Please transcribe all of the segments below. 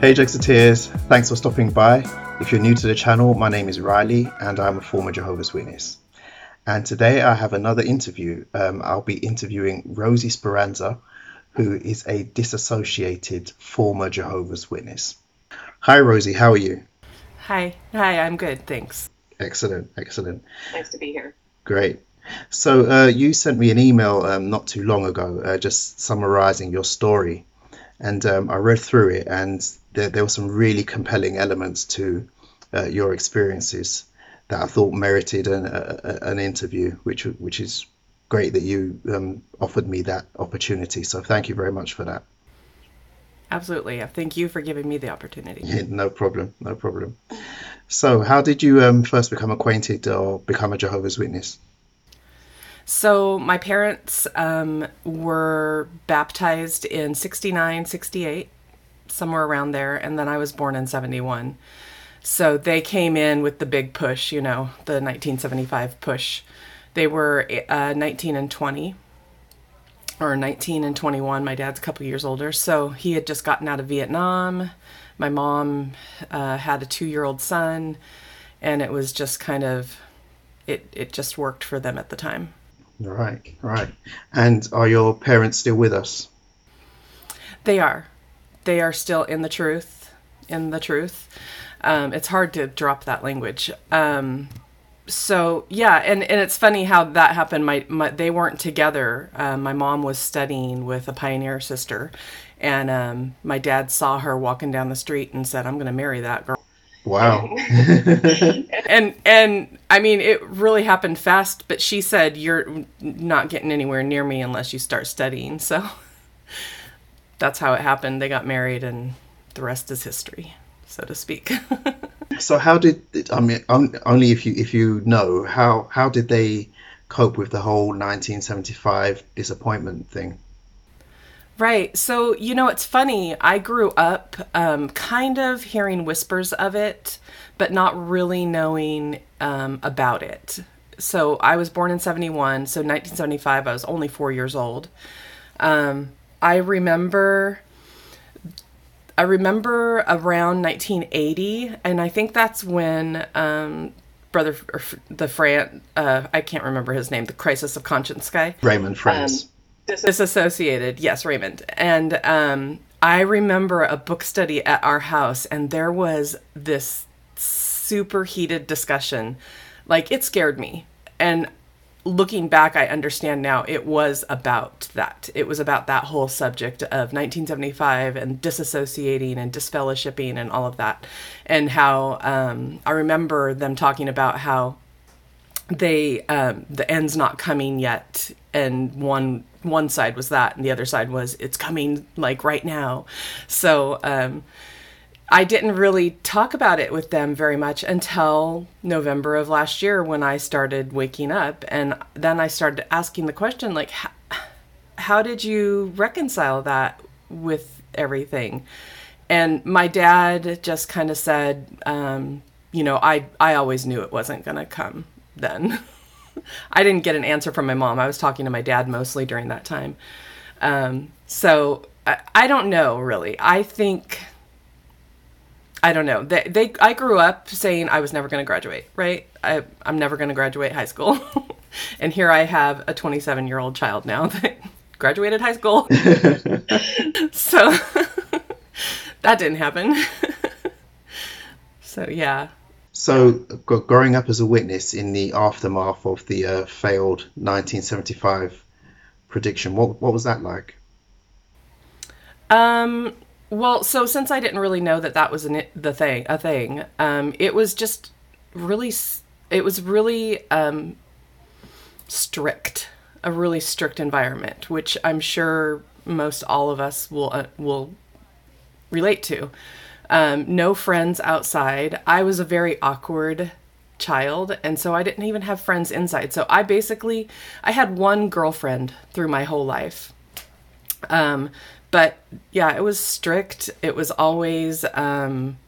Hey Jexiteers, thanks for stopping by. If you're new to the channel, my name is Riley and I'm a former Jehovah's Witness. And today I have another interview. Um, I'll be interviewing Rosie Speranza, who is a disassociated former Jehovah's Witness. Hi Rosie, how are you? Hi, hi, I'm good, thanks. Excellent, excellent. Nice to be here. Great. So uh, you sent me an email um, not too long ago, uh, just summarizing your story, and um, I read through it, and there, there were some really compelling elements to uh, your experiences that I thought merited an, a, an interview, which which is great that you um, offered me that opportunity. So thank you very much for that. Absolutely. Thank you for giving me the opportunity. Yeah, no problem. No problem. So, how did you um, first become acquainted or become a Jehovah's Witness? So, my parents um, were baptized in 69, 68, somewhere around there, and then I was born in 71. So, they came in with the big push, you know, the 1975 push. They were uh, 19 and 20 or 19 and 21. My dad's a couple years older. So he had just gotten out of Vietnam. My mom uh, had a two year old son, and it was just kind of, it, it just worked for them at the time. Right, right. And are your parents still with us? They are. They are still in the truth. In the truth. Um, it's hard to drop that language. Um, so yeah, and, and it's funny how that happened. My, my they weren't together. Um, my mom was studying with a pioneer sister, and um, my dad saw her walking down the street and said, "I'm going to marry that girl." Wow. and and I mean, it really happened fast. But she said, "You're not getting anywhere near me unless you start studying." So that's how it happened. They got married, and the rest is history, so to speak. so how did I mean only if you if you know how how did they cope with the whole 1975 disappointment thing? Right. So, you know, it's funny. I grew up um, kind of hearing whispers of it, but not really knowing um, about it. So, I was born in 71. So, 1975, I was only four years old. Um, I remember I remember around 1980, and I think that's when um, brother the Fran uh, I can't remember his name, the Crisis of Conscience guy, Raymond Franz, um, disassociated. Yes, Raymond, and um, I remember a book study at our house, and there was this super heated discussion. Like it scared me, and looking back, I understand now it was about that. It was about that whole subject of 1975 and disassociating and disfellowshipping and all of that. And how um, I remember them talking about how they um, the end's not coming yet and one one side was that and the other side was it's coming like right now so um, I didn't really talk about it with them very much until November of last year when I started waking up. And then I started asking the question, like, how, did you reconcile that with everything? And my dad just kind of said, um, you know, I, I always knew it wasn't going to come then. I didn't get an answer from my mom. I was talking to my dad mostly during that time. Um, so I, I don't know really. I think I don't know. They, they I grew up saying I was never going to graduate, right? I, I'm never going to graduate high school. and here I have a 27 year old child now that graduated high school. so that didn't happen. so, yeah. So, growing up as a witness in the aftermath of the uh, failed 1975 prediction, what, what was that like? Um, well, so since I didn't really know that that was an, the thing, a thing, um, it was just really, it was really um, strict, a really strict environment, which I'm sure most all of us will uh, will relate to. Um, no friends outside. I was a very awkward child, and so I didn't even have friends inside. So I basically, I had one girlfriend through my whole life. Um, but yeah, it was strict. It was always um,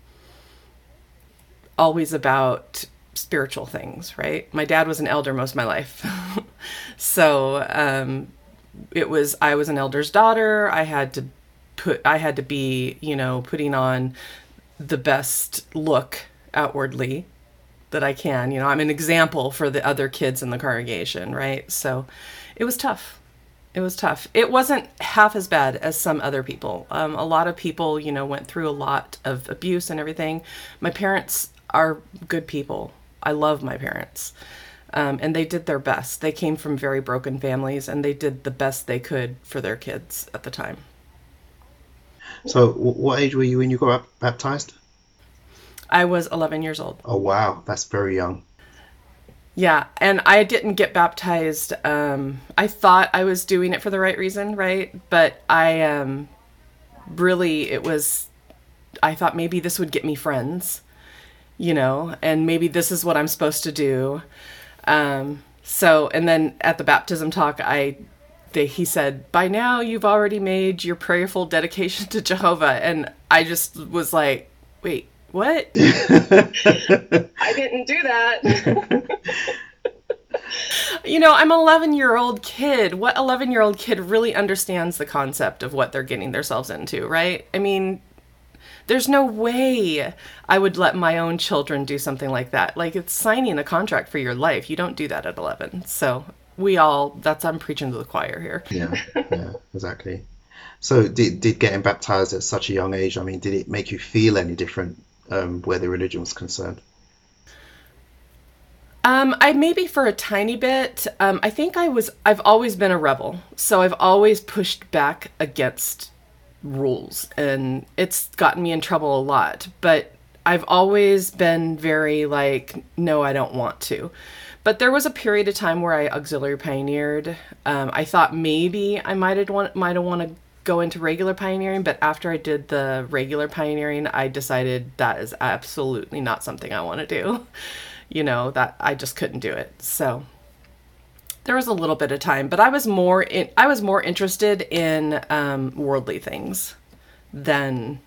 always about spiritual things, right? My dad was an elder most of my life, so um, it was I was an elder's daughter. I had to put I had to be, you know, putting on the best look outwardly that I can. You know, I'm an example for the other kids in the congregation, right? So it was tough. It was tough. It wasn't half as bad as some other people. Um, a lot of people, you know, went through a lot of abuse and everything. My parents are good people. I love my parents. Um, and they did their best. They came from very broken families and they did the best they could for their kids at the time. So, what age were you when you got baptized? I was 11 years old. Oh, wow. That's very young. Yeah, and I didn't get baptized. Um, I thought I was doing it for the right reason, right? But I um, really, it was, I thought maybe this would get me friends, you know, and maybe this is what I'm supposed to do. Um, so, and then at the baptism talk, I, they, he said, by now you've already made your prayerful dedication to Jehovah. And I just was like, wait, what? I didn't do that. you know, I'm an 11 year old kid. What 11 year old kid really understands the concept of what they're getting themselves into, right? I mean, there's no way I would let my own children do something like that. Like, it's signing a contract for your life. You don't do that at 11. So, we all, that's, I'm preaching to the choir here. Yeah, yeah, exactly. So, did, did getting baptized at such a young age, I mean, did it make you feel any different um, where the religion was concerned? Um, I maybe for a tiny bit. Um, I think I was. I've always been a rebel, so I've always pushed back against rules, and it's gotten me in trouble a lot. But I've always been very like, no, I don't want to. But there was a period of time where I auxiliary pioneered. Um, I thought maybe I might have want might have want to go into regular pioneering, but after I did the regular pioneering, I decided that is absolutely not something I want to do. You know, that I just couldn't do it. So there was a little bit of time, but I was more in, I was more interested in um, worldly things than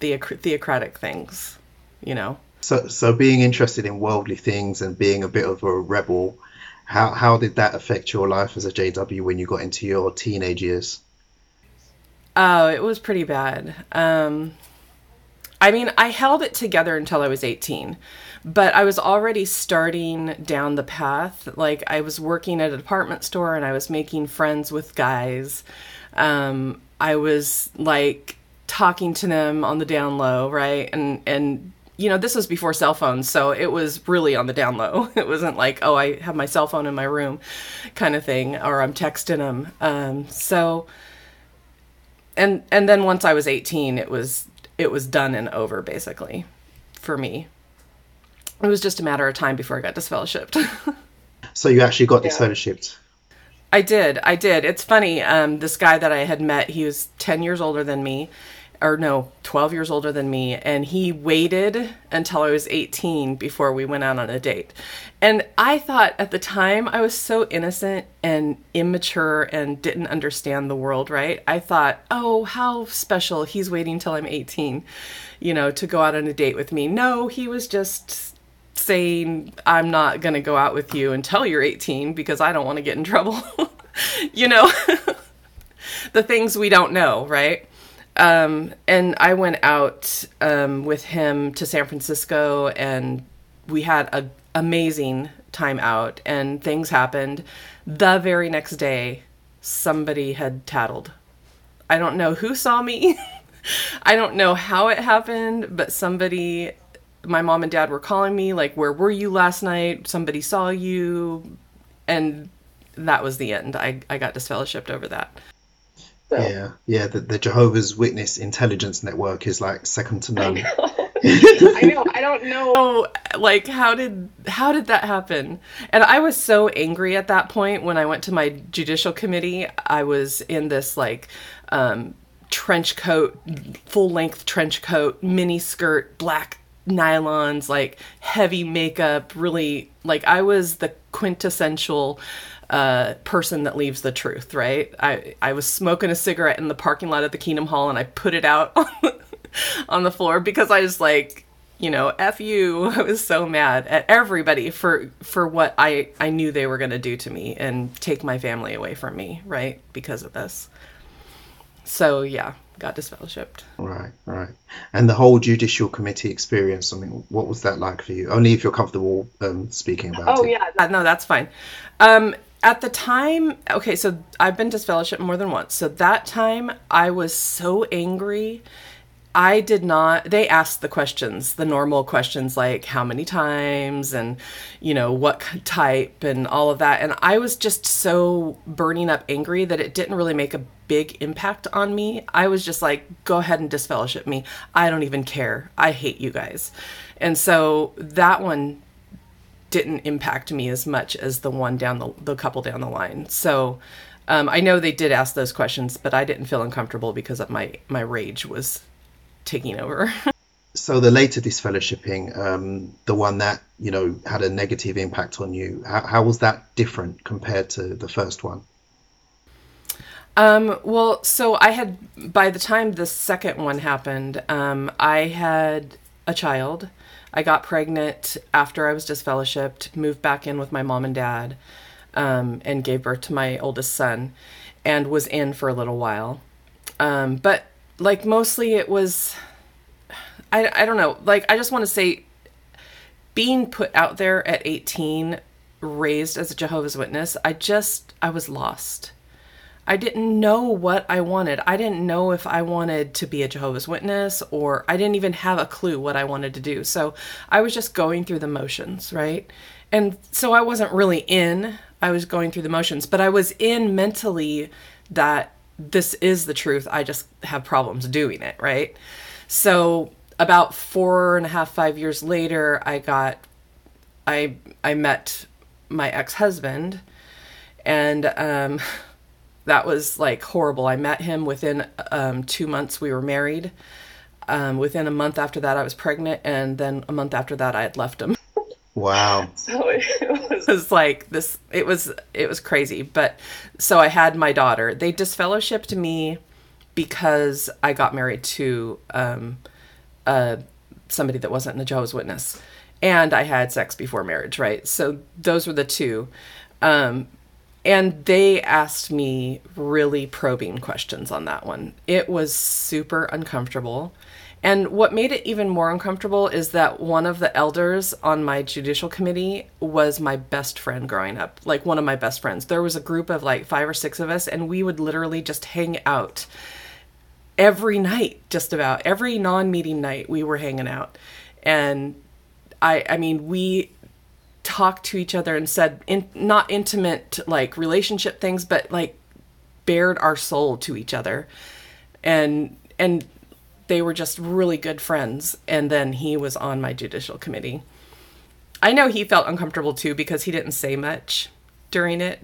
the theocratic things, you know. So so being interested in worldly things and being a bit of a rebel, how how did that affect your life as a JW when you got into your teenage years? Oh, it was pretty bad. Um, I mean, I held it together until I was 18, but I was already starting down the path. Like, I was working at a department store and I was making friends with guys. Um, I was like talking to them on the down low, right? And, and, you know, this was before cell phones, so it was really on the down low. It wasn't like, oh, I have my cell phone in my room kind of thing, or I'm texting them. Um, so, and and then once I was 18, it was it was done and over basically for me. It was just a matter of time before I got disfellowshipped. so you actually got disfellowshipped. I did. I did. It's funny. Um, this guy that I had met, he was 10 years older than me, or no, 12 years older than me, and he waited until I was 18 before we went out on a date. And I thought at the time I was so innocent and immature and didn't understand the world, right? I thought, oh, how special. He's waiting till I'm 18, you know, to go out on a date with me. No, he was just saying, I'm not going to go out with you until you're 18 because I don't want to get in trouble. you know, the things we don't know, right? Um, and I went out um, with him to San Francisco, and we had an amazing time out. And things happened. The very next day, somebody had tattled. I don't know who saw me. I don't know how it happened, but somebody, my mom and dad were calling me, like, Where were you last night? Somebody saw you. And that was the end. I, I got disfellowshipped over that. So. Yeah, yeah. The, the, Jehovah's Witness intelligence network is like second to none. I know. I know. I don't know. Like, how did how did that happen? And I was so angry at that point when I went to my judicial committee. I was in this like um, trench coat, full length trench coat, mini skirt, black nylons, like heavy makeup. Really, like I was the quintessential uh, person that leaves the truth, right? I, I was smoking a cigarette in the parking lot at the Kingdom Hall and I put it out on the, on the floor because I was like, you know, F you. I was so mad at everybody for for what I, I knew they were gonna do to me and take my family away from me, right? Because of this. so yeah, got disfellowshipped. Right, right. And the whole judicial committee experience. I mean, what was that like for you? Only if you're comfortable um, speaking about oh, it. yeah, no, that's fine. Um, at the time, okay, so I've been disfellowshipped more than once. So that time, I was so angry. I did not. They asked the questions, the normal questions like how many times and, you know, what type and all of that. And I was just so burning up angry that it didn't really make a big impact on me. I was just like, go ahead and disfellowship me. I don't even care. I hate you guys. And so that one didn't impact me as much as the one down the, the couple down the line. So um, I know they did ask those questions, but I didn't feel uncomfortable because of my, my rage was taking over. so the later disfellowshipping, um, the one that you know had a negative impact on you, how, how was that different compared to the first one? Um, well, so I had by the time the second one happened, um, I had a child. I got pregnant after I was disfellowshipped, moved back in with my mom and dad, um, and gave birth to my oldest son, and was in for a little while. Um, but like mostly it was I, I don't know like i just want to say being put out there at 18 raised as a jehovah's witness i just i was lost i didn't know what i wanted i didn't know if i wanted to be a jehovah's witness or i didn't even have a clue what i wanted to do so i was just going through the motions right and so i wasn't really in i was going through the motions but i was in mentally that this is the truth. I just have problems doing it, right? So about four and a half, five years later, I got, I I met my ex husband, and um, that was like horrible. I met him within um, two months. We were married. Um, within a month after that, I was pregnant, and then a month after that, I had left him. Wow. So it was, it was, like this it was it was crazy. But so I had my daughter. They disfellowshipped me because I got married to um uh somebody that wasn't a Jehovah's Witness. And I had sex before marriage, right? So those were the two. Um and they asked me really probing questions on that one. It was super uncomfortable. And what made it even more uncomfortable is that one of the elders on my judicial committee was my best friend growing up, like one of my best friends. There was a group of like five or six of us, and we would literally just hang out every night, just about every non meeting night, we were hanging out. And I, I mean, we talked to each other and said in, not intimate like relationship things, but like bared our soul to each other. And, and they were just really good friends. And then he was on my judicial committee. I know he felt uncomfortable too because he didn't say much during it.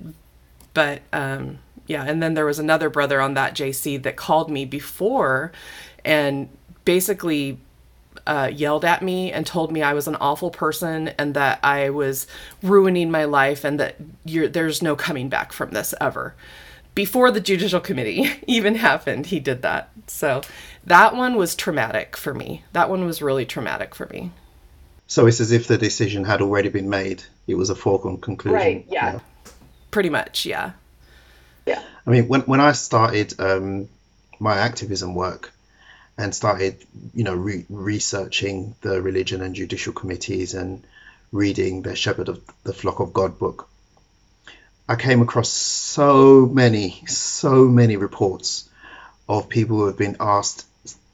But um, yeah, and then there was another brother on that JC that called me before and basically uh, yelled at me and told me I was an awful person and that I was ruining my life and that there's no coming back from this ever before the judicial committee even happened, he did that. So that one was traumatic for me. That one was really traumatic for me. So it's as if the decision had already been made. It was a foregone conclusion. Right. Yeah. yeah. Pretty much. Yeah. Yeah. I mean, when when I started um, my activism work and started, you know, re- researching the religion and judicial committees and reading the Shepherd of the Flock of God book, I came across so many, so many reports of people who have been asked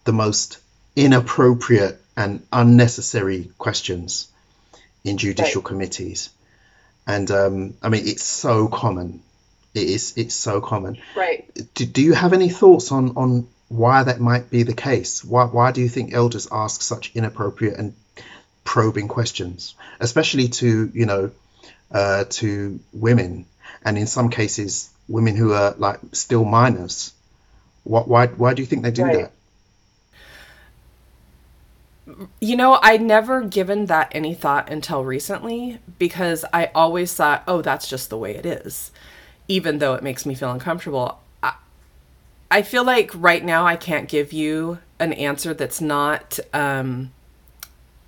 the most inappropriate and unnecessary questions in judicial right. committees. And um, I mean, it's so common. It is. It's so common. Right. Do, do you have any thoughts on on why that might be the case? Why why do you think elders ask such inappropriate and probing questions, especially to you know uh, to women and in some cases women who are like still minors. What, why why do you think they do right. that? You know, I'd never given that any thought until recently because I always thought, oh, that's just the way it is, even though it makes me feel uncomfortable. I, feel like right now I can't give you an answer that's not um,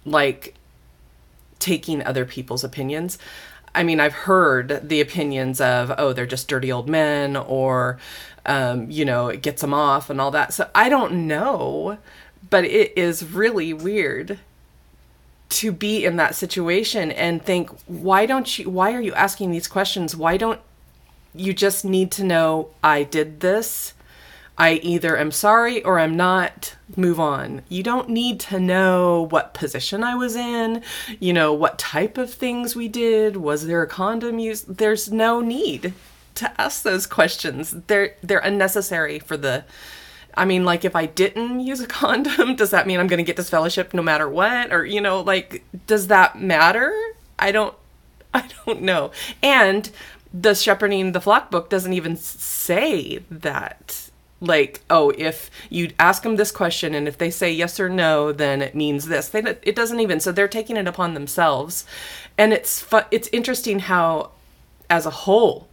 like taking other people's opinions. I mean, I've heard the opinions of, oh, they're just dirty old men, or, um, you know, it gets them off and all that. So I don't know, but it is really weird to be in that situation and think, why don't you, why are you asking these questions? Why don't you just need to know I did this? I either am sorry or I'm not, move on. You don't need to know what position I was in, you know, what type of things we did, was there a condom used? There's no need to ask those questions. They're they're unnecessary for the I mean, like if I didn't use a condom, does that mean I'm going to get disfellowship no matter what or you know, like does that matter? I don't I don't know. And the shepherding the flock book doesn't even say that like oh if you ask them this question and if they say yes or no then it means this. They, it doesn't even so they're taking it upon themselves. And it's fu- it's interesting how as a whole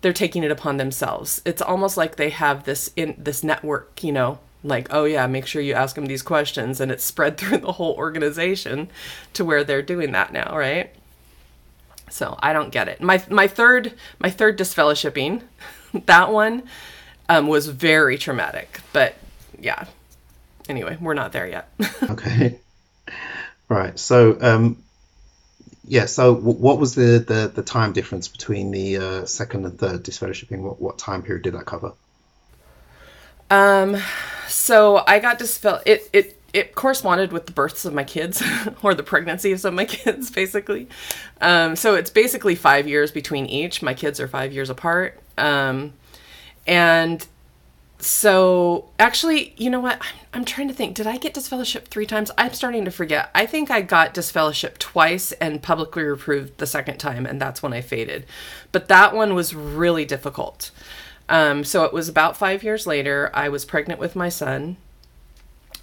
they're taking it upon themselves. It's almost like they have this in this network you know like oh yeah make sure you ask them these questions. And it's spread through the whole organization to where they're doing that now right? So i don't get it. My my third my third disfellowshipping that one um, was very traumatic. But yeah, anyway, we're not there yet. okay. Right. So, um, yeah. So, w- what was the, the, the time difference between the uh, second and third disfellowshipping? What what time period did that cover? Um, so I got disfell. It it it corresponded with the births of my kids or the pregnancies of my kids, basically. Um, so it's basically five years between each. My kids are five years apart. Um, and so actually, you know what? I'm, I'm, trying to think. Did I get disfellowship three times? I'm starting to forget. I think I got disfellowship twice and publicly reproved the second time, and that's when I faded. But that one was really difficult. Um, so it was about five years later. I was pregnant with my son,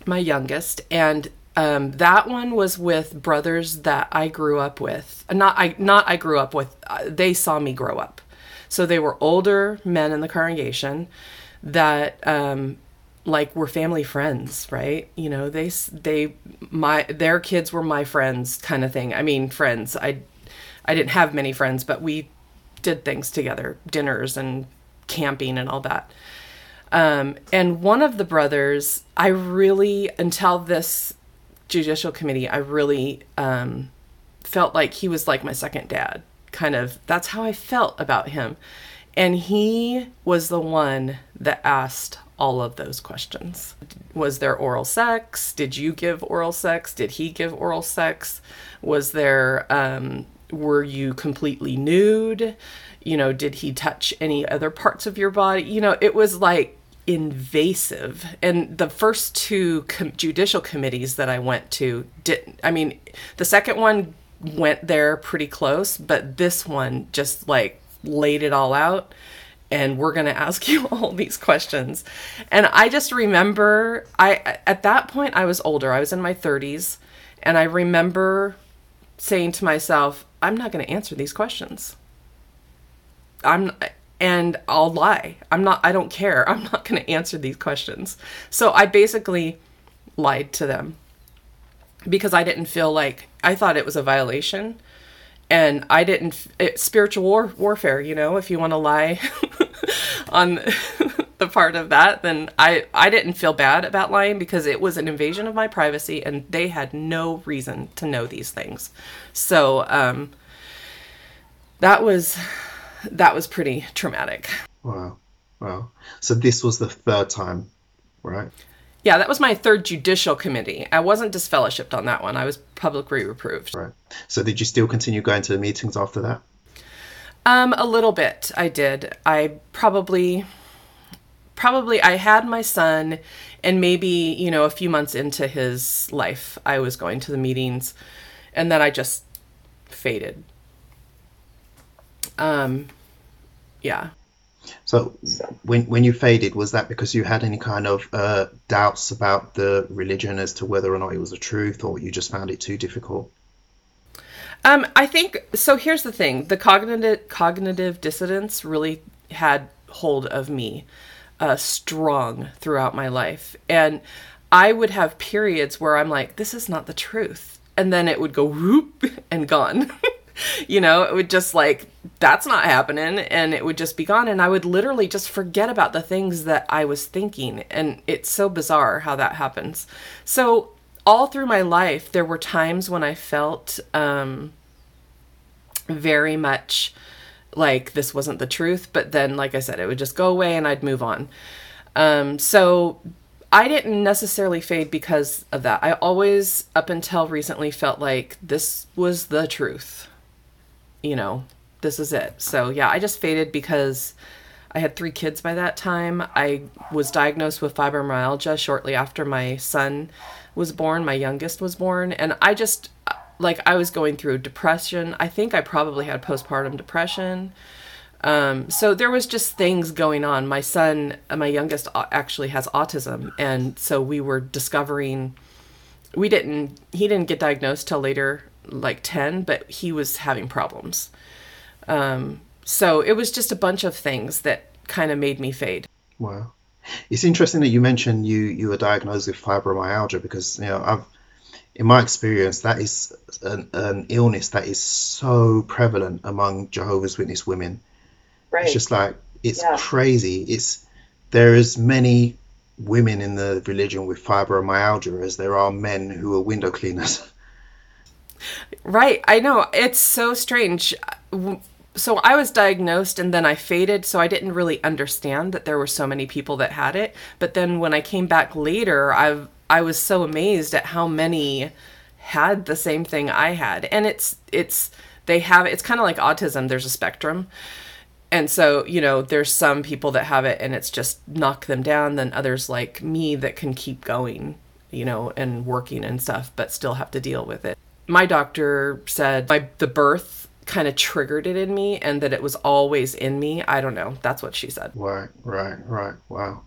my youngest, and um, that one was with brothers that I grew up with. Not I, not I grew up with. Uh, they saw me grow up. So they were older men in the congregation that um, like were family friends, right? You know, they they my their kids were my friends kind of thing. I mean, friends. I I didn't have many friends, but we did things together, dinners and camping and all that. Um, and one of the brothers, I really until this judicial committee, I really um, felt like he was like my second dad kind of that's how I felt about him. And he was the one that asked all of those questions. Was there oral sex? Did you give oral sex? Did he give oral sex? Was there, um, were you completely nude? You know, did he touch any other parts of your body? You know, it was like invasive. And the first two com- judicial committees that I went to didn't, I mean, the second one went there pretty close, but this one just like laid it all out. And we're going to ask you all these questions. And I just remember, I at that point I was older. I was in my 30s, and I remember saying to myself, "I'm not going to answer these questions." I'm and I'll lie. I'm not I don't care. I'm not going to answer these questions. So I basically lied to them because I didn't feel like I thought it was a violation and I didn't it, spiritual war, warfare, you know, if you want to lie on the part of that, then I I didn't feel bad about lying because it was an invasion of my privacy and they had no reason to know these things. So, um that was that was pretty traumatic. Wow. Wow. So this was the third time, right? Yeah, that was my third judicial committee. I wasn't disfellowshipped on that one. I was publicly reproved. Right. So did you still continue going to the meetings after that? Um, a little bit. I did. I probably probably I had my son and maybe, you know, a few months into his life, I was going to the meetings and then I just faded. Um yeah. So when when you faded, was that because you had any kind of uh, doubts about the religion as to whether or not it was the truth, or you just found it too difficult? Um, I think so. Here's the thing: the cognitive cognitive dissonance really had hold of me, uh, strong throughout my life, and I would have periods where I'm like, "This is not the truth," and then it would go whoop and gone. you know, it would just like, that's not happening. And it would just be gone. And I would literally just forget about the things that I was thinking. And it's so bizarre how that happens. So, all through my life, there were times when I felt um, very much like this wasn't the truth. But then, like I said, it would just go away and I'd move on. Um, so, I didn't necessarily fade because of that. I always, up until recently, felt like this was the truth. You know, this is it. So, yeah, I just faded because I had three kids by that time. I was diagnosed with fibromyalgia shortly after my son was born, my youngest was born. And I just, like, I was going through depression. I think I probably had postpartum depression. Um, so there was just things going on. My son, my youngest, actually has autism, and so we were discovering. We didn't. He didn't get diagnosed till later, like ten, but he was having problems. Um, so it was just a bunch of things that kind of made me fade. Wow, it's interesting that you mentioned you you were diagnosed with fibromyalgia because you know I've in my experience that is an, an illness that is so prevalent among Jehovah's Witness women Right. It's just like it's yeah. crazy. It's there is many women in the religion with fibromyalgia as there are men who are window cleaners. Right. I know. It's so strange. So I was diagnosed and then I faded, so I didn't really understand that there were so many people that had it. But then when I came back later, I I was so amazed at how many had the same thing I had. And it's it's they have it's kind of like autism, there's a spectrum and so you know there's some people that have it and it's just knock them down then others like me that can keep going you know and working and stuff but still have to deal with it my doctor said my the birth kind of triggered it in me and that it was always in me. I don't know. That's what she said. Right right right. Wow.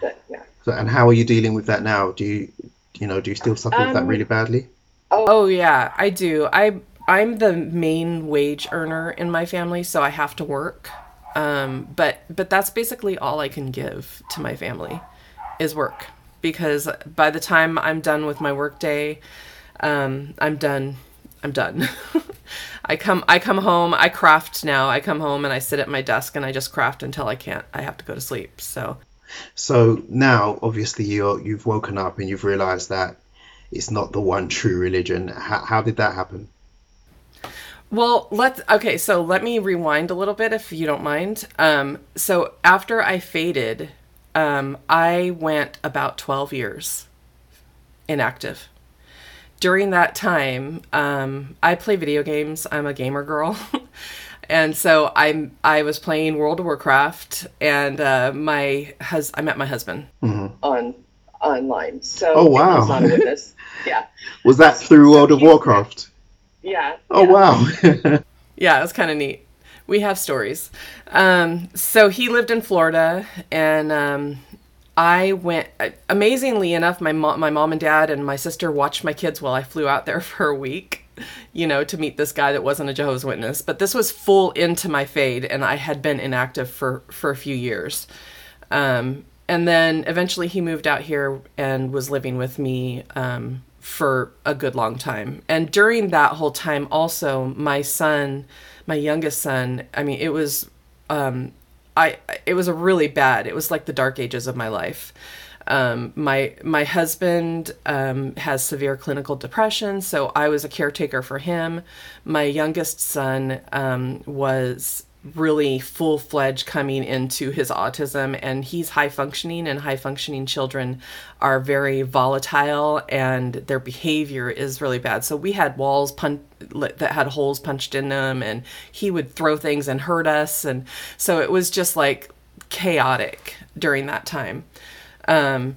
But, yeah. So, and how are you dealing with that now? Do you you know do you still suffer um, with that um, really badly? oh, oh yeah i do. I I'm the main wage earner in my family, so I have to work. Um, but but that's basically all I can give to my family is work because by the time I'm done with my workday, um, I'm done. I'm done. I come I come home, I craft now. I come home and I sit at my desk and I just craft until I can't. I have to go to sleep. So so now obviously you you've woken up and you've realized that it's not the one true religion. How, how did that happen? Well, let's okay, so let me rewind a little bit if you don't mind. Um, so after I faded, um, I went about 12 years inactive. During that time, um, I play video games. I'm a gamer girl. and so I I was playing World of Warcraft and uh, my hus- I met my husband mm-hmm. on online. So Oh wow. not a witness. yeah. Was that through World of Warcraft? Yeah. Oh yeah. wow. yeah, it was kind of neat. We have stories. Um, so he lived in Florida, and um, I went. Amazingly enough, my mom, my mom and dad, and my sister watched my kids while I flew out there for a week. You know, to meet this guy that wasn't a Jehovah's Witness, but this was full into my fade, and I had been inactive for for a few years. Um, and then eventually he moved out here and was living with me um, for a good long time. And during that whole time, also, my son, my youngest son, I mean, it was, um, I, it was a really bad, it was like the dark ages of my life. Um, my my husband um, has severe clinical depression, so I was a caretaker for him. My youngest son um, was really full fledged coming into his autism, and he's high functioning, and high functioning children are very volatile and their behavior is really bad. So we had walls pun- that had holes punched in them, and he would throw things and hurt us, and so it was just like chaotic during that time. Um,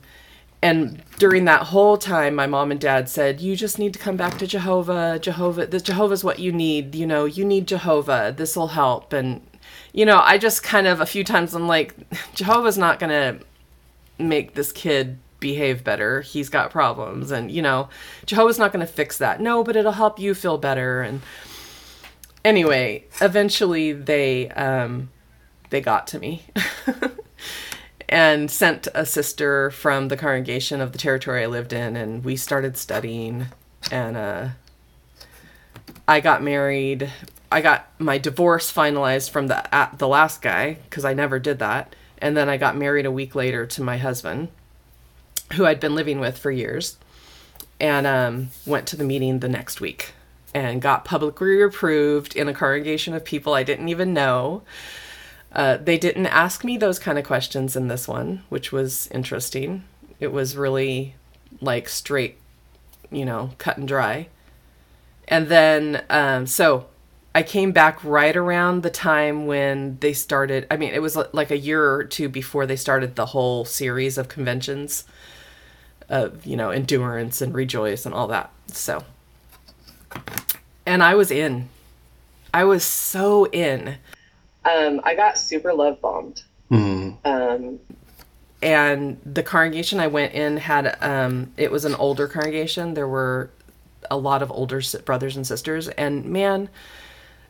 and during that whole time my mom and dad said you just need to come back to jehovah. Jehovah the jehovah's what you need. You know you need jehovah. This will help. And you know i just kind of a few times i'm like jehovah's not gonna make this kid behave better. He's got problems. And you know jehovah's not gonna fix that. No but it'll help you feel better. And anyway eventually they um they got to me and sent a sister from the congregation of the territory I lived in, and we started studying. And uh, I got married. I got my divorce finalized from the the last guy because I never did that, and then I got married a week later to my husband, who I'd been living with for years, and um, went to the meeting the next week and got publicly reproved in a congregation of people I didn't even know. Uh, they didn't ask me those kind of questions in this one, which was interesting. It was really like straight, you know, cut and dry. And then, um, so I came back right around the time when they started. I mean, it was like a year or two before they started the whole series of conventions of, you know, endurance and rejoice and all that. So, and I was in. I was so in. Um, I got super love bombed. Mm. Um, and the congregation I went in had um, it was an older congregation. There were a lot of older si- brothers and sisters, and man,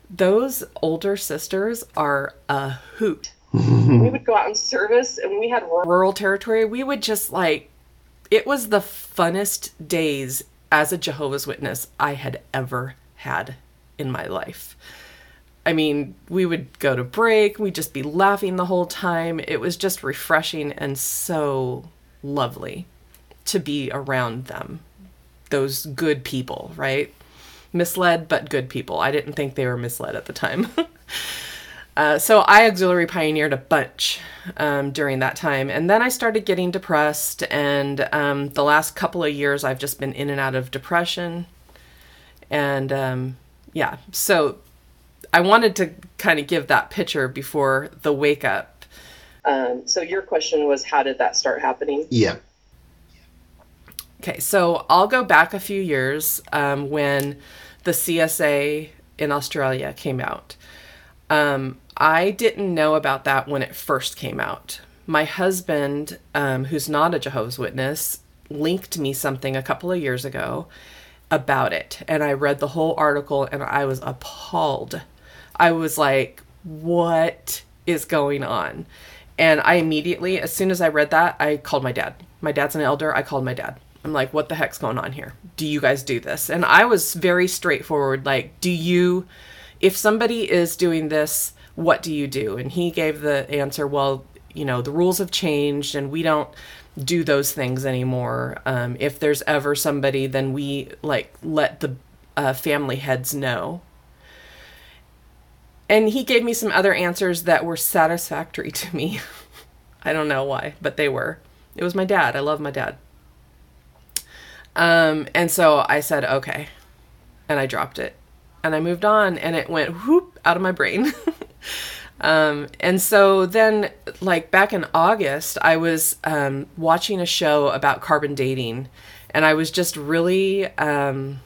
those older sisters are a hoot. we would go out in service, and we had Rural territory, we would just like it was the funnest days as a Jehovah's Witness I had ever had in my life. I mean, we would go to break, we'd just be laughing the whole time. It was just refreshing and so lovely to be around them. Those good people, right? Misled, but good people. I didn't think they were misled at the time. uh, so I auxiliary pioneered a bunch um, during that time. And then I started getting depressed. And um, the last couple of years, I've just been in and out of depression. And um, yeah, so I wanted to kind of give that picture before the wake up. Um, so your question was, how did that start happening? Yeah. Okay, so I'll go back a few years um, when the CSA in Australia came out. Um, I didn't know about that when it first came out. My husband, um, who's not a Jehovah's Witness, linked me something a couple of years ago about it. And I read the whole article and I was appalled. I was like, what is going on? And I immediately, as soon as I read that, I called my dad. My dad's an elder. I called my dad. I'm like, what the heck's going on here? Do you guys do this? And I was very straightforward like, do you, if somebody is doing this, what do you do? And he gave the answer, well, you know, the rules have changed and we don't do those things anymore. Um, if there's ever somebody, then we like let the uh, family heads know. And he gave me some other answers that were satisfactory to me. I don't know why, but they were. It was my dad. I love my dad. Um, and so I said, okay. And I dropped it. And I moved on and it went whoop out of my brain. um, and so then, like back in August, I was um, watching a show about carbon dating. And I was just really, um,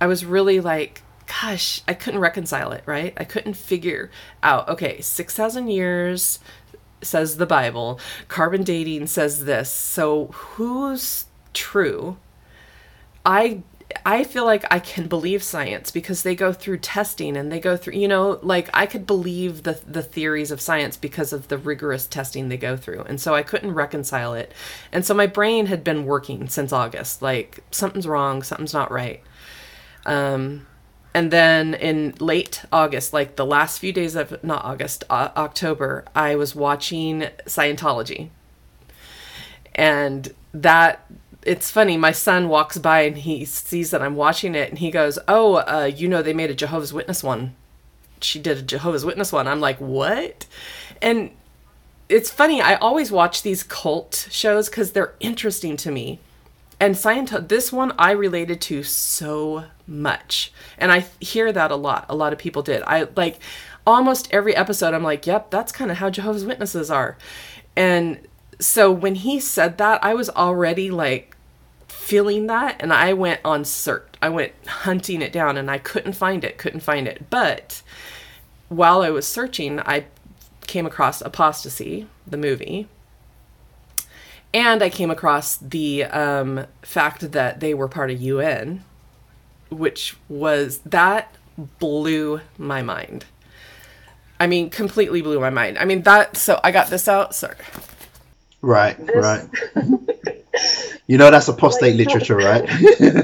I was really like, gosh, I couldn't reconcile it, right? I couldn't figure out, okay, 6,000 years says the Bible, carbon dating says this. So who's true? I I feel like I can believe science because they go through testing and they go through, you know, like I could believe the the theories of science because of the rigorous testing they go through. And so I couldn't reconcile it. And so my brain had been working since August, like something's wrong, something's not right. Um and then in late August, like the last few days of not August, October, I was watching Scientology. And that it's funny. My son walks by and he sees that I'm watching it, and he goes, "Oh, uh, you know, they made a Jehovah's Witness one. She did a Jehovah's Witness one." I'm like, "What?" And it's funny. I always watch these cult shows because they're interesting to me. And Scientology, this one I related to so much, and I hear that a lot. A lot of people did. I like almost every episode. I'm like, "Yep, that's kind of how Jehovah's Witnesses are," and so when he said that, I was already like feeling that and I went on cert. I went hunting it down and I couldn't find it, couldn't find it. But while I was searching, I came across Apostasy, the movie. And I came across the um, fact that they were part of UN, which was that blew my mind. I mean, completely blew my mind. I mean, that, so I got this out. Sorry. Right, This- right. You know that's apostate Like- literature, right? yeah,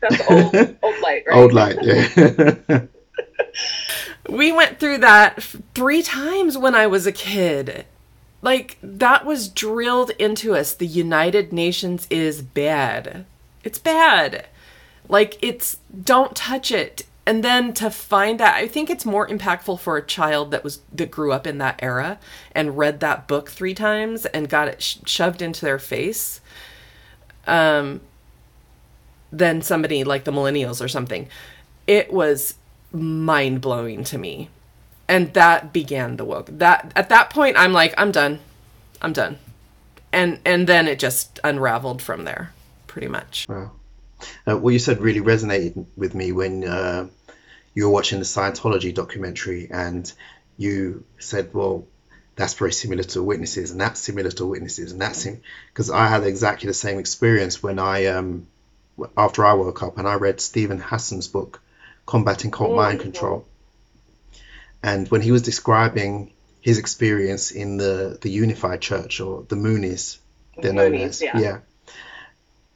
That's old, old light, right? Old light, yeah. we went through that three times when I was a kid. Like, that was drilled into us. The United Nations is bad. It's bad. Like, it's don't touch it. And then to find out, I think it's more impactful for a child that was that grew up in that era and read that book three times and got it sh- shoved into their face, um, than somebody like the millennials or something. It was mind blowing to me. And that began the woke. That at that point I'm like, I'm done. I'm done. And and then it just unraveled from there, pretty much. Wow. Uh, what you said really resonated with me when uh, you were watching the Scientology documentary and you said, well, that's very similar to witnesses and that's similar to witnesses and that's because I had exactly the same experience when I um after I woke up and I read Steven Hassan's book Combating Cult Mind Control and when he was describing his experience in the the Unified Church or the Moonies they're known Moonies, as yeah. yeah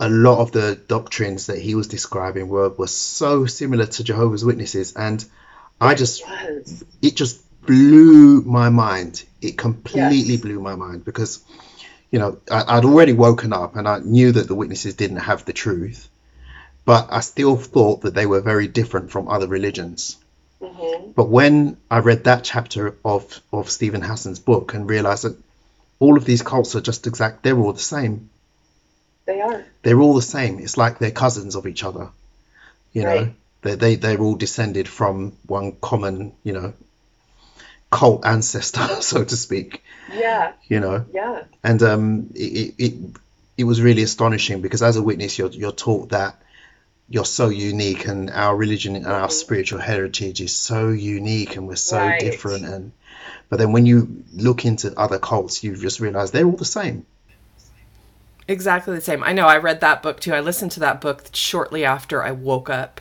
a lot of the doctrines that he was describing were, were so similar to Jehovah's Witnesses, and I just it just blew my mind. It completely Yes. blew my mind because you know I, I'd already woken up and I knew that the witnesses didn't have the truth, but I still thought that they were very different from other religions. Hmm But when I read that chapter of of Steven Hassan's book and realized that all of these cults are just exact, they're all the same They are. they're all the same. It's like they're cousins of each other. You know, Right. they they they're all descended from one common, you know, cult ancestor, so to speak. Yeah. You know, Yeah. and um, it it it, it was really astonishing because as a witness, you're you're taught that you're so unique, and our religion and our spiritual heritage is so unique, and we're so Right. different. And but then when you look into other cults, you just realize they're all the same. Exactly the same. I know. I read that book too. I listened to that book shortly after I woke up,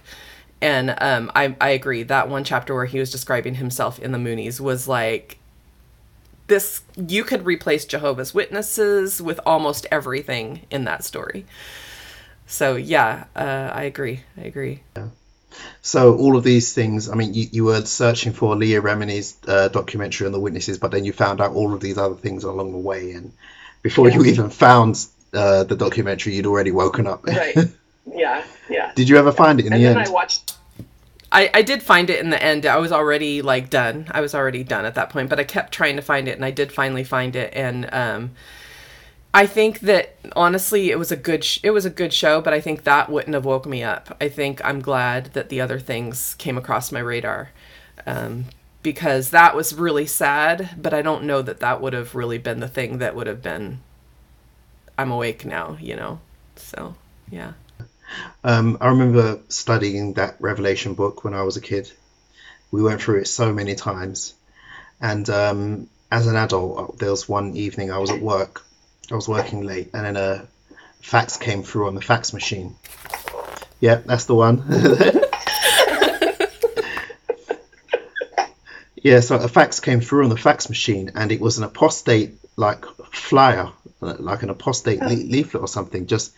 and um, I I agree. That one chapter where he was describing himself in the Moonies was like this. You could replace Jehovah's Witnesses with almost everything in that story. So yeah, uh, I agree. I agree. Yeah. So all of these things, I mean, you, you were searching for Leah Remini's uh, documentary on the witnesses, but then you found out all of these other things along the way, and before you even found uh, the documentary, you'd already woken up. Right. Yeah. Yeah. Did you ever find it in and the then end? I watched. I, I did find it in the end. I was already like done. I was already done at that point, but I kept trying to find it and I did finally find it. And um, I think that honestly, it was a good sh- it was a good show, but I think that wouldn't have woke me up. I think I'm glad that the other things came across my radar um, because that was really sad. But I don't know that that would have really been the thing that would have been. I'm awake now, you know. So yeah. Um, I remember studying that Revelation book when I was a kid. We went through it so many times, and um, as an adult, uh, there was one evening I was at work. I was working late, and then a fax came through on the fax machine. Yeah, that's the one. yeah, so a fax came through on the fax machine, and it was an apostate like flyer, like an apostate le- leaflet or something. Just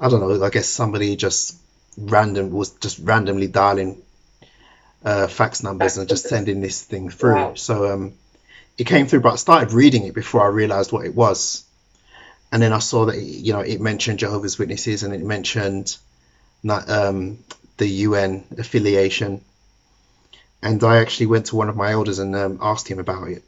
I don't know. I guess somebody just random was just randomly dialing uh, fax numbers and just sending this thing through. Wow. So um, it came through, but I started reading it before I realized what it was, and then I saw that you know it mentioned Jehovah's Witnesses and it mentioned not, um, the UN affiliation, and I actually went to one of my elders and um, asked him about it,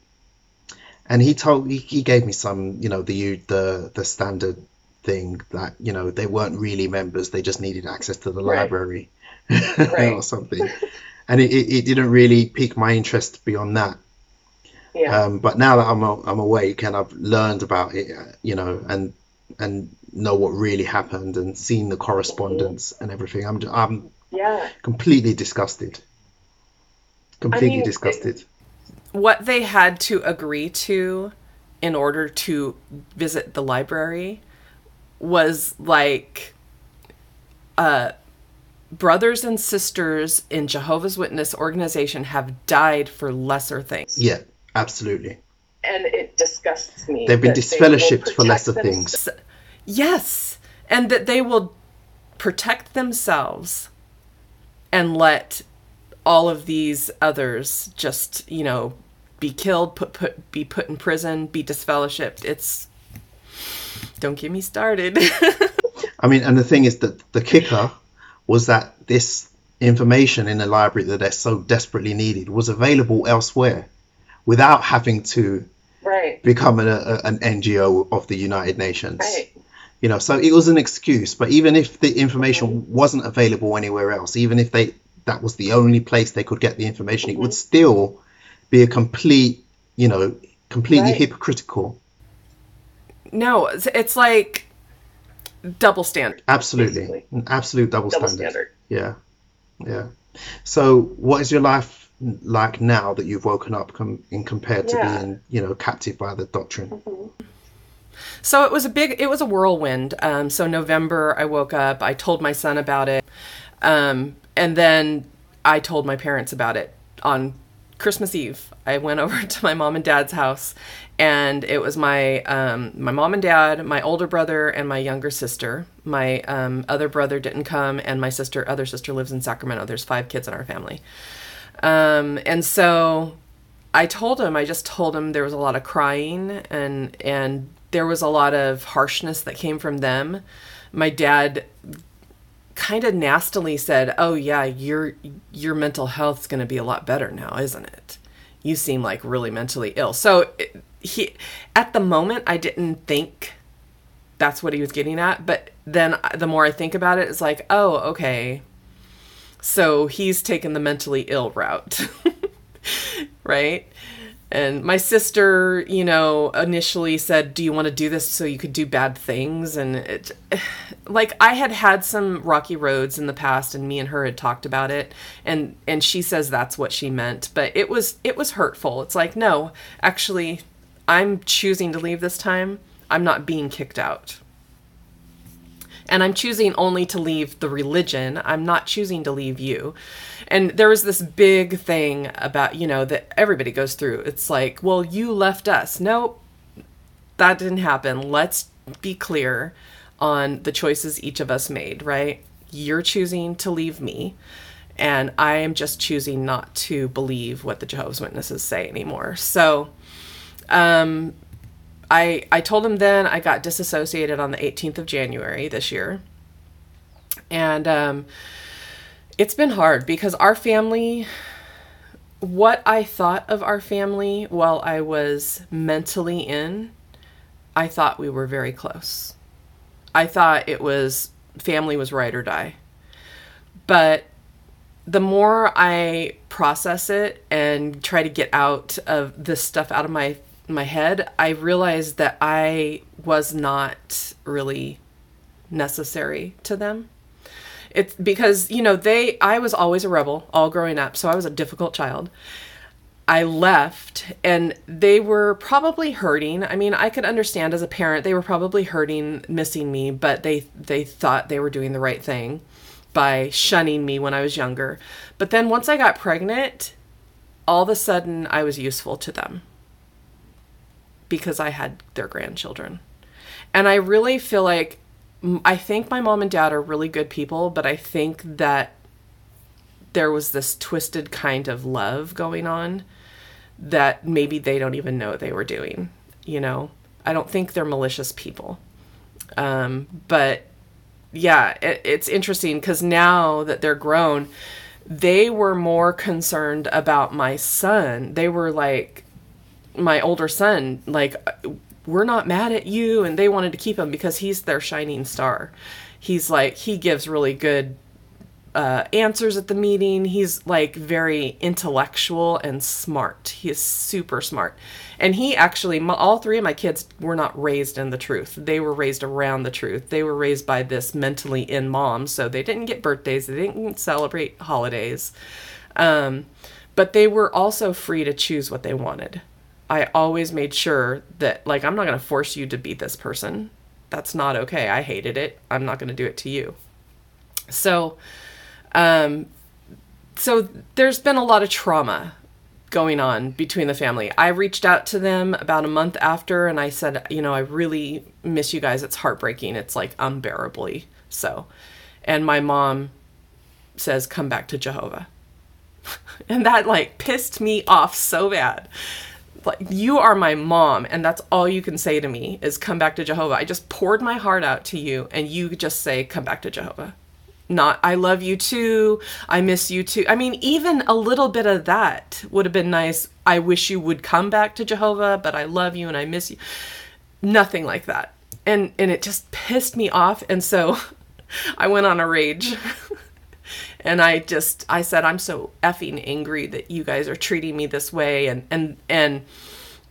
and he told he, he gave me some you know the the the standard thing that you know they weren't really members they just needed access to the Right. library Right. or something and it, it, it didn't really pique my interest beyond that Yeah. um, but now that I'm a- I'm awake and I've learned about it you know and and know what really happened and seen the correspondence and everything I'm ju- I'm yeah. completely disgusted completely mean, disgusted what they had to agree to in order to visit the library was like uh brothers and sisters in Jehovah's Witness organization have died for lesser things. yeah absolutely And it disgusts me. They've been that they disfellowshipped for lesser them- things Yes, and that they will protect themselves and let all of these others just, you know, be killed, put put be put in prison, be disfellowshipped. It's don't get me started. I mean, and the thing is that the kicker was that this information in the library that they're so desperately needed was available elsewhere without having to Right. become a, a, an NGO of the United Nations. Right. You know, so it was an excuse. But even if the information wasn't available anywhere else, even if they that was the only place they could get the information, it would mm-hmm. still be a complete, you know, completely Right. hypocritical. no, it's, it's like double standard. Absolutely, Basically. an absolute double, Double standard. standard. Yeah, yeah. So, what is your life like now that you've woken up com- in compared to Yeah. being, you know, captive by the doctrine? So it was a big, it was a whirlwind. Um, so November, I woke up, I told my son about it, um, and then I told my parents about it on Christmas Eve. I went over to my mom and dad's house, and it was my um, my mom and dad, my older brother, and my younger sister. My um, other brother didn't come, and my sister, other sister, lives in Sacramento. There's five kids in our family, um, and so I told him, I just told him there was a lot of crying and and there was a lot of harshness that came from them. My dad kind of nastily said, "Oh yeah, your your mental health's going to be a lot better now, isn't it? You seem like really mentally ill." So he at the moment I didn't think that's what he was getting at, but then the more I think about it, it's like, "Oh, okay. So he's taken the mentally ill route." right? And my sister, you know, initially said, "Do you want to do this so you could do bad things?" And it, like, I had had some rocky roads in the past, and me and her had talked about it, and and she says that's what she meant, but it was it was hurtful. It's like, no, actually, I'm choosing to leave this time. I'm not being kicked out. And I'm choosing only to leave the religion. I'm not choosing to leave you. And there was this big thing about, you know, that everybody goes through. It's like, well, you left us. Nope, that didn't happen. Let's be clear on the choices each of us made, right? You're choosing to leave me, and I am just choosing not to believe what the Jehovah's Witnesses say anymore. So, um, I I told him then I got disassociated on the 18th of January this year, and um, it's been hard because our family, what I thought of our family while I was mentally in, I thought we were very close. I thought it was family was right or die. But the more I process it and try to get out of this stuff out of my my head, I realized that I was not really necessary to them. It's because, you know, they I was always a rebel all growing up, so I was a difficult child. I left and they were probably hurting. I mean, I could understand as a parent they were probably hurting missing me, but they they thought they were doing the right thing by shunning me when I was younger. But then once I got pregnant, all of a sudden I was useful to them because I had their grandchildren. And I really feel like I think my mom and dad are really good people, but I think that there was this twisted kind of love going on that maybe they don't even know they were doing. You know, I don't think they're malicious people. Um, but yeah, it, it's interesting because now that they're grown, they were more concerned about my son. They were like, my older son, like, we're not mad at you. And they wanted to keep him because he's their shining star. He's like, he gives really good uh, answers at the meeting. He's like very intellectual and smart. He is super smart. And he actually, my, all three of my kids were not raised in the truth. They were raised around the truth. They were raised by this mentally in mom. So they didn't get birthdays, they didn't celebrate holidays. Um, but they were also free to choose what they wanted. I always made sure that, like, I'm not going to force you to be this person. That's not okay. I hated it. I'm not going to do it to you. So, um, so there's been a lot of trauma going on between the family. I reached out to them about a month after and I said, you know, I really miss you guys. It's heartbreaking. It's like unbearably so. and my mom says, "Come back to Jehovah," and that like pissed me off so bad. Like you are my mom, and that's all you can say to me is "Come back to Jehovah." I just poured my heart out to you, and you just say, "Come back to Jehovah." Not, I love you too. I miss you too. I mean, even a little bit of that would have been nice. I wish you would come back to Jehovah, but I love you and I miss you. Nothing like that. And and it just pissed me off and so I went on a rage. and I just I said I'm so effing angry that you guys are treating me this way and and and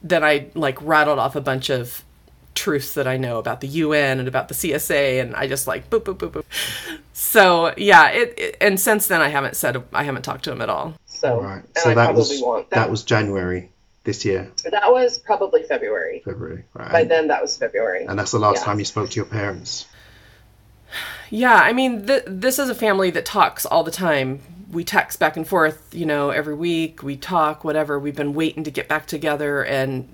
then I like rattled off a bunch of truths that I know about the UN and about the CSA, and I just like boop boop boop boop. So yeah, it, it and since then I haven't said I haven't talked to him at all. So, Right. So I that probably was won't. that was January this year, that was probably February. February. Right. By then, that was February. and that's the last Yeah. time you spoke to your parents. Yeah, I mean, th- this is a family that talks all the time. We text back and forth, you know, every week. We talk, whatever. We've been waiting to get back together, and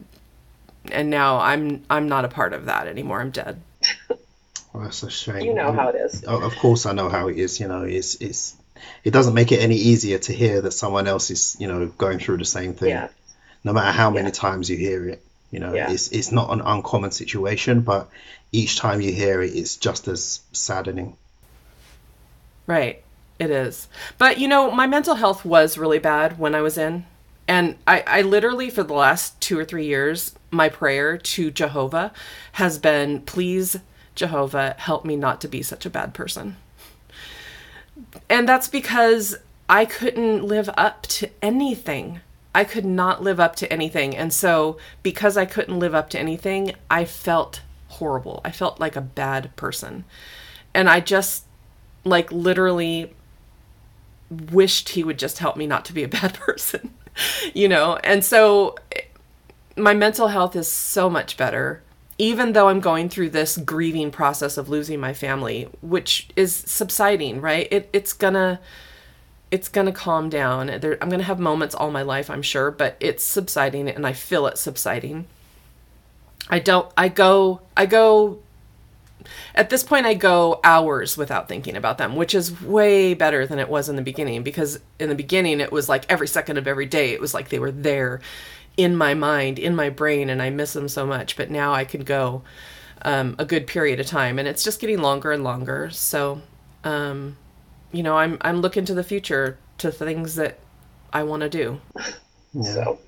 and now I'm I'm not a part of that anymore. I'm dead. Well, that's a shame. You know how it is. O- Of course, I know how it is. You know, it's it's it doesn't make it any easier to hear that someone else is you know going through the same thing. Yeah. No matter how many Yeah. times you hear it, you know, Yeah. it's it's not an uncommon situation, but each time you hear it, it's just as saddening. Right. It is. But you know, my mental health was really bad when I was in. And I, I literally, for the last two or three years, my prayer to Jehovah has been, please, Jehovah, help me not to be such a bad person. And that's because I couldn't live up to anything. I could not live up to anything. And so, because I couldn't live up to anything, I felt horrible. I felt like a bad person. And I just, like, literally wished he would just help me not to be a bad person, you know? And so, my mental health is so much better even though i'm going through this grieving process of losing my family which is subsiding right it, it's gonna it's gonna calm down there, i'm gonna have moments all my life i'm sure but it's subsiding and i feel it subsiding i don't i go i go at this point i go hours without thinking about them which is way better than it was in the beginning because in the beginning it was like every second of every day it was like they were there in my mind in my brain and i miss them so much but now i can go um, a good period of time and it's just getting longer and longer so um, you know i'm i'm looking to the future to things that i want to do Yeah. So,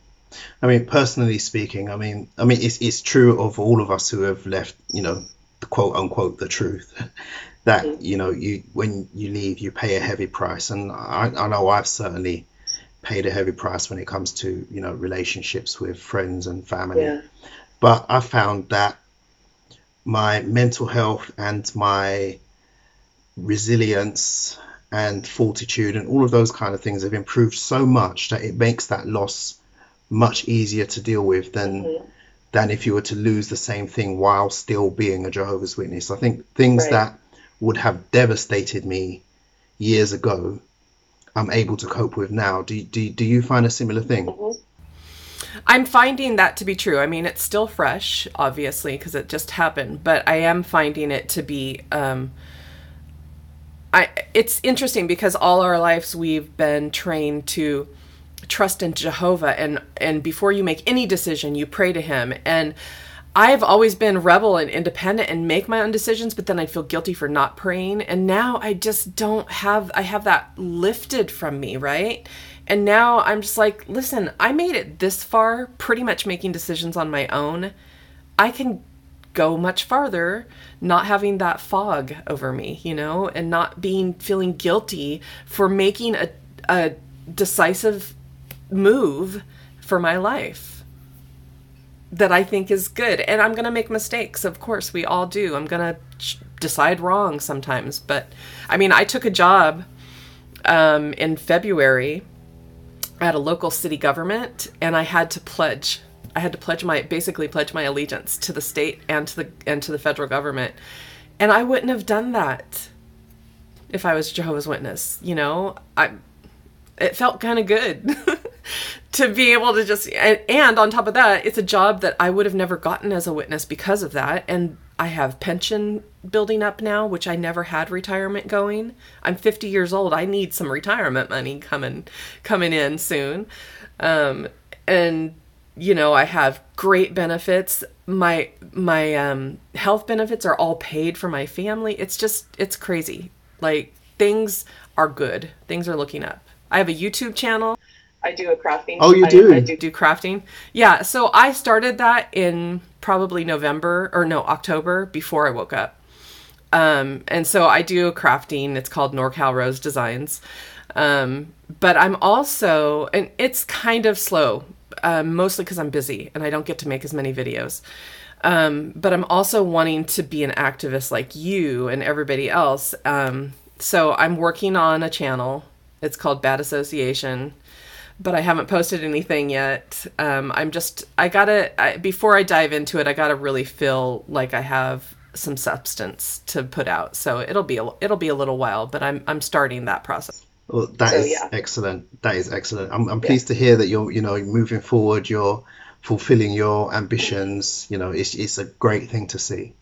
I mean, personally speaking, I mean, I mean, it's it's true of all of us who have left, you know, the quote unquote the truth. That mm. you know, you when you leave, you pay a heavy price, and I, I know I've certainly paid a heavy price when it comes to you know relationships with friends and family. yeah. But I found that my mental health and my resilience and fortitude and all of those kind of things have improved so much that it makes that loss much easier to deal with than than if you were to lose the same thing while still being a Jehovah's Witness. I think things Right. that would have devastated me years ago, I'm able to cope with now. Do do do you find a similar thing? I'm finding that to be true. I mean, it's still fresh, obviously, because it just happened, but I am finding it to be. Um, I. It's interesting because all our lives we've been trained to trust in Jehovah, and and before you make any decision, you pray to Him. And I've always been rebel and independent and make my own decisions, but then I feel guilty for not praying. And now I just don't have. I have that lifted from me, right? And now I'm just like, listen, I made it this far, pretty much making decisions on my own. I can go much farther not having that fog over me, you know, and not being feeling guilty for making a, a decisive move for my life that I think is good. And I'm going to make mistakes. Of course, we all do. I'm going to ch- decide wrong sometimes. But I mean, I took a job um, in February at a local city government and I had to pledge I had to pledge my basically pledge my allegiance to the state and to the and to the federal government. And I wouldn't have done that if I was Jehovah's Witness, you know? I it felt kind of good to be able to just and, and on top of that, it's a job that I would have never gotten as a witness because of that and I have pension building up now, which I never had retirement going. I'm 50 years old. I need some retirement money coming coming in soon. Um, and you know, I have great benefits. My my um, health benefits are all paid for my family. It's just it's crazy. Like things are good. Things are looking up. I have a YouTube channel. I do a crafting. Oh, you I- do? I, do. do crafting. Yeah, so I started that in probably November or no, October before I woke up. Um, and so I do a crafting. It's called NorCal Rose Designs. Um, but I'm also, and it's kind of slow, um, mostly because I'm busy and I don't get to make as many videos. Um, but I'm also wanting to be an activist like you and everybody else. Um, so I'm working on a channel. It's called Bad Association but I haven't posted anything yet. Um, I'm just I gotta I, before I dive into it, I gotta really feel like I have some substance to put out. So it'll be a, it'll be a little while, but I'm I'm starting that process. Well, that So, is yeah. excellent. That is excellent. I'm, I'm pleased to hear that you're, you know, moving forward. You're fulfilling your ambitions. You know, it's it's a great thing to see.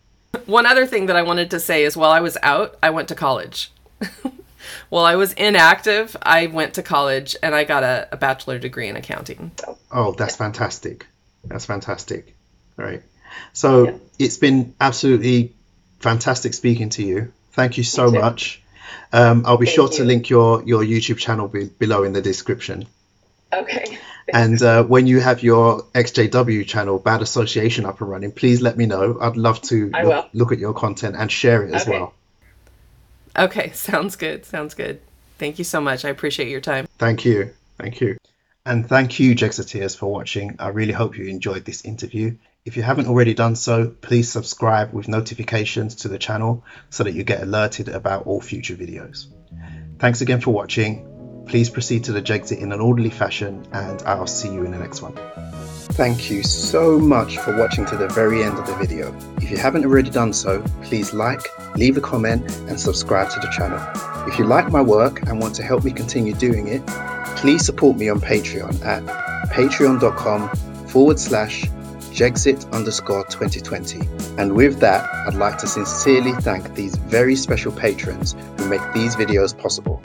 One other thing that I wanted to say is while I was out, I went to college. while I was inactive, I went to college and I got a, a bachelor degree in accounting. Oh, that's fantastic. That's fantastic. Right. So Yeah. it's been absolutely fantastic speaking to you. Thank you so much. Um, I'll be Thank sure to link your your YouTube channel be, below in the description. Okay. And uh, when you have your XJW channel, Bad Association, up and running, please let me know. I'd love to look, look at your content and share it as Okay. well. Okay, sounds good. Sounds good. Thank you so much. I appreciate your time. Thank you. Thank you. And thank you, Jexiteers, for watching. I really hope you enjoyed this interview. If you haven't already done so, please subscribe with notifications to the channel so that you get alerted about all future videos. Thanks again for watching. Please proceed to the Jexit in an orderly fashion, and I'll see you in the next one. Thank you so much for watching to the very end of the video. If you haven't already done so, please like, leave a comment, and subscribe to the channel. If you like my work and want to help me continue doing it, please support me on Patreon at patreon.com forward slash Jexit underscore 2020. And with that, I'd like to sincerely thank these very special patrons who make these videos possible.